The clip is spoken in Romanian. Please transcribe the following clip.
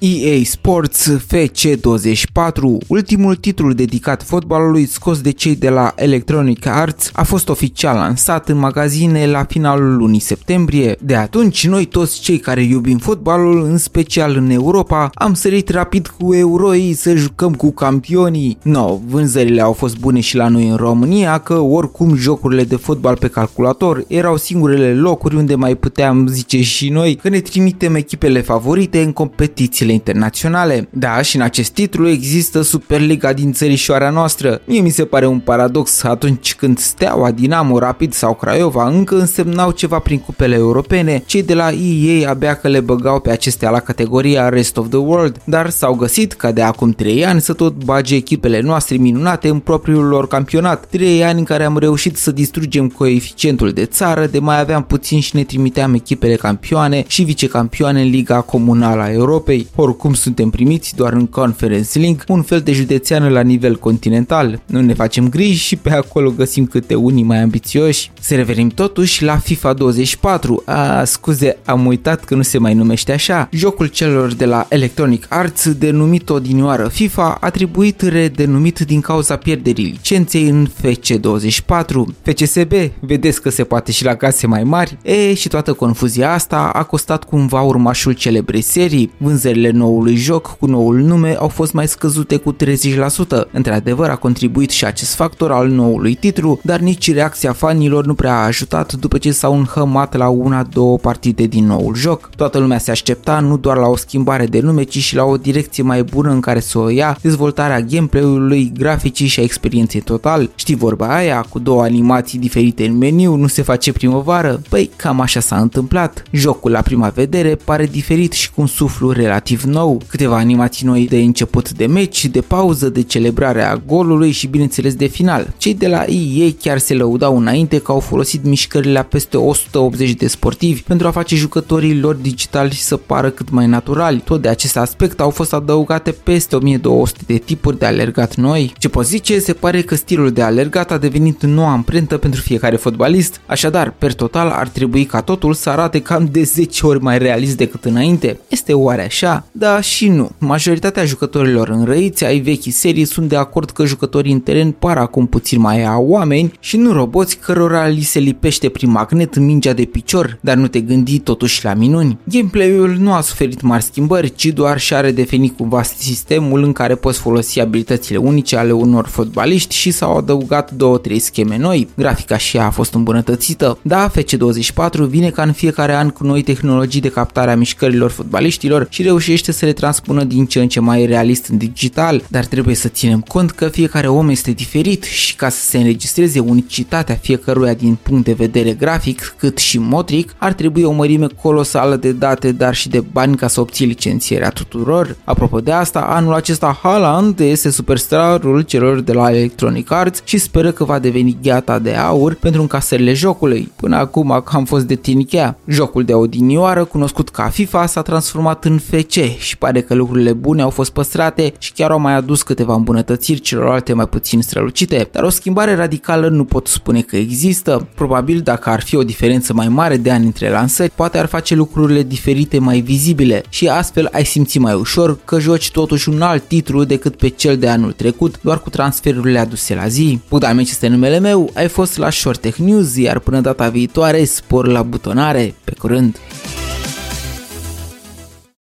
EA Sports FC24, ultimul titlu dedicat fotbalului scos de cei de la Electronic Arts, a fost oficial lansat în magazine la finalul lunii septembrie. De atunci, noi toți cei care iubim fotbalul, în special în Europa, am sărit rapid cu euroi să jucăm cu campionii. No, vânzările au fost bune și la noi în România, că oricum jocurile de fotbal pe calculator erau singurele locuri unde mai puteam zice și noi că ne trimitem echipele favorite în competiții competițiile internaționale. Da, și în acest titlu există Superliga din țărișoara noastră. Mie mi se pare un paradox atunci când Steaua, Dinamo, Rapid sau Craiova încă însemnau ceva prin cupele europene, cei de la EA abia că le băgau pe acestea la categoria Rest of the World, dar s-au găsit ca de acum 3 ani să tot bage echipele noastre minunate în propriul lor campionat. 3 ani în care am reușit să distrugem coeficientul de țară, de mai aveam puțin și ne trimiteam echipele campioane și vicecampioane în Liga Comunală a Europei. Oricum suntem primiți doar în Conference Link, un fel de județeană la nivel continental. Nu ne facem griji și pe acolo găsim câte unii mai ambițioși. Să revenim totuși la FIFA 24. A, scuze, am uitat că nu se mai numește așa. Jocul celor de la Electronic Arts, denumit odinioară FIFA, atribuit redenumit din cauza pierderii licenței în FC24. FCSB, vedeți că se poate și la case mai mari? E, și toată confuzia asta a costat cumva urmașul celebrei serii. Vânzările Vânzările noului joc cu noul nume au fost mai scăzute cu 30%. Într-adevăr a contribuit și acest factor al noului titlu, dar nici reacția fanilor nu prea a ajutat după ce s-au înhămat la una-două partide din noul joc. Toată lumea se aștepta nu doar la o schimbare de nume, ci și la o direcție mai bună în care să o ia, dezvoltarea gameplay-ului, graficii și a experienței total. Știi vorba aia, cu două animații diferite în meniu, nu se face primăvară? Păi cam așa s-a întâmplat. Jocul la prima vedere pare diferit și cu un suflu relativ relativ nou, câteva animații noi de început de meci, de pauză, de celebrare a golului și bineînțeles de final. Cei de la EA chiar se lăudau înainte că au folosit mișcările la peste 180 de sportivi pentru a face jucătorii lor digitali să pară cât mai naturali. Tot de acest aspect au fost adăugate peste 1200 de tipuri de alergat noi. Ce pot zice, se pare că stilul de alergat a devenit noua amprentă pentru fiecare fotbalist, așadar, per total ar trebui ca totul să arate cam de 10 ori mai realist decât înainte. Este oare așa? Da și nu. Majoritatea jucătorilor înrăiți ai vechii serii sunt de acord că jucătorii în teren par acum puțin mai a oameni și nu roboți cărora li se lipește prin magnet mingea de picior, dar nu te gândi totuși la minuni. Gameplay-ul nu a suferit mari schimbări, ci doar și-a redefinit cumva sistemul în care poți folosi abilitățile unice ale unor fotbaliști și s-au adăugat două-trei scheme noi. Grafica și ea a fost îmbunătățită. Da, FC24 vine ca în fiecare an cu noi tehnologii de captare a mișcărilor fotbaliștilor și reușește reușește să le transpună din ce în ce mai realist în digital, dar trebuie să ținem cont că fiecare om este diferit și ca să se înregistreze unicitatea fiecăruia din punct de vedere grafic cât și motric, ar trebui o mărime colosală de date, dar și de bani ca să obții licențierea tuturor. Apropo de asta, anul acesta Haaland este superstarul celor de la Electronic Arts și speră că va deveni gheata de aur pentru încasările jocului. Până acum am fost de tinichea. Jocul de odinioară, cunoscut ca FIFA, s-a transformat în FC și pare că lucrurile bune au fost păstrate și chiar au mai adus câteva îmbunătățiri celorlalte mai puțin strălucite, dar o schimbare radicală nu pot spune că există. Probabil dacă ar fi o diferență mai mare de ani între lansări, poate ar face lucrurile diferite mai vizibile și astfel ai simți mai ușor că joci totuși un alt titlu decât pe cel de anul trecut, doar cu transferurile aduse la zi. Bogdan este numele meu, ai fost la Short Tech News, iar până data viitoare, spor la butonare. Pe curând!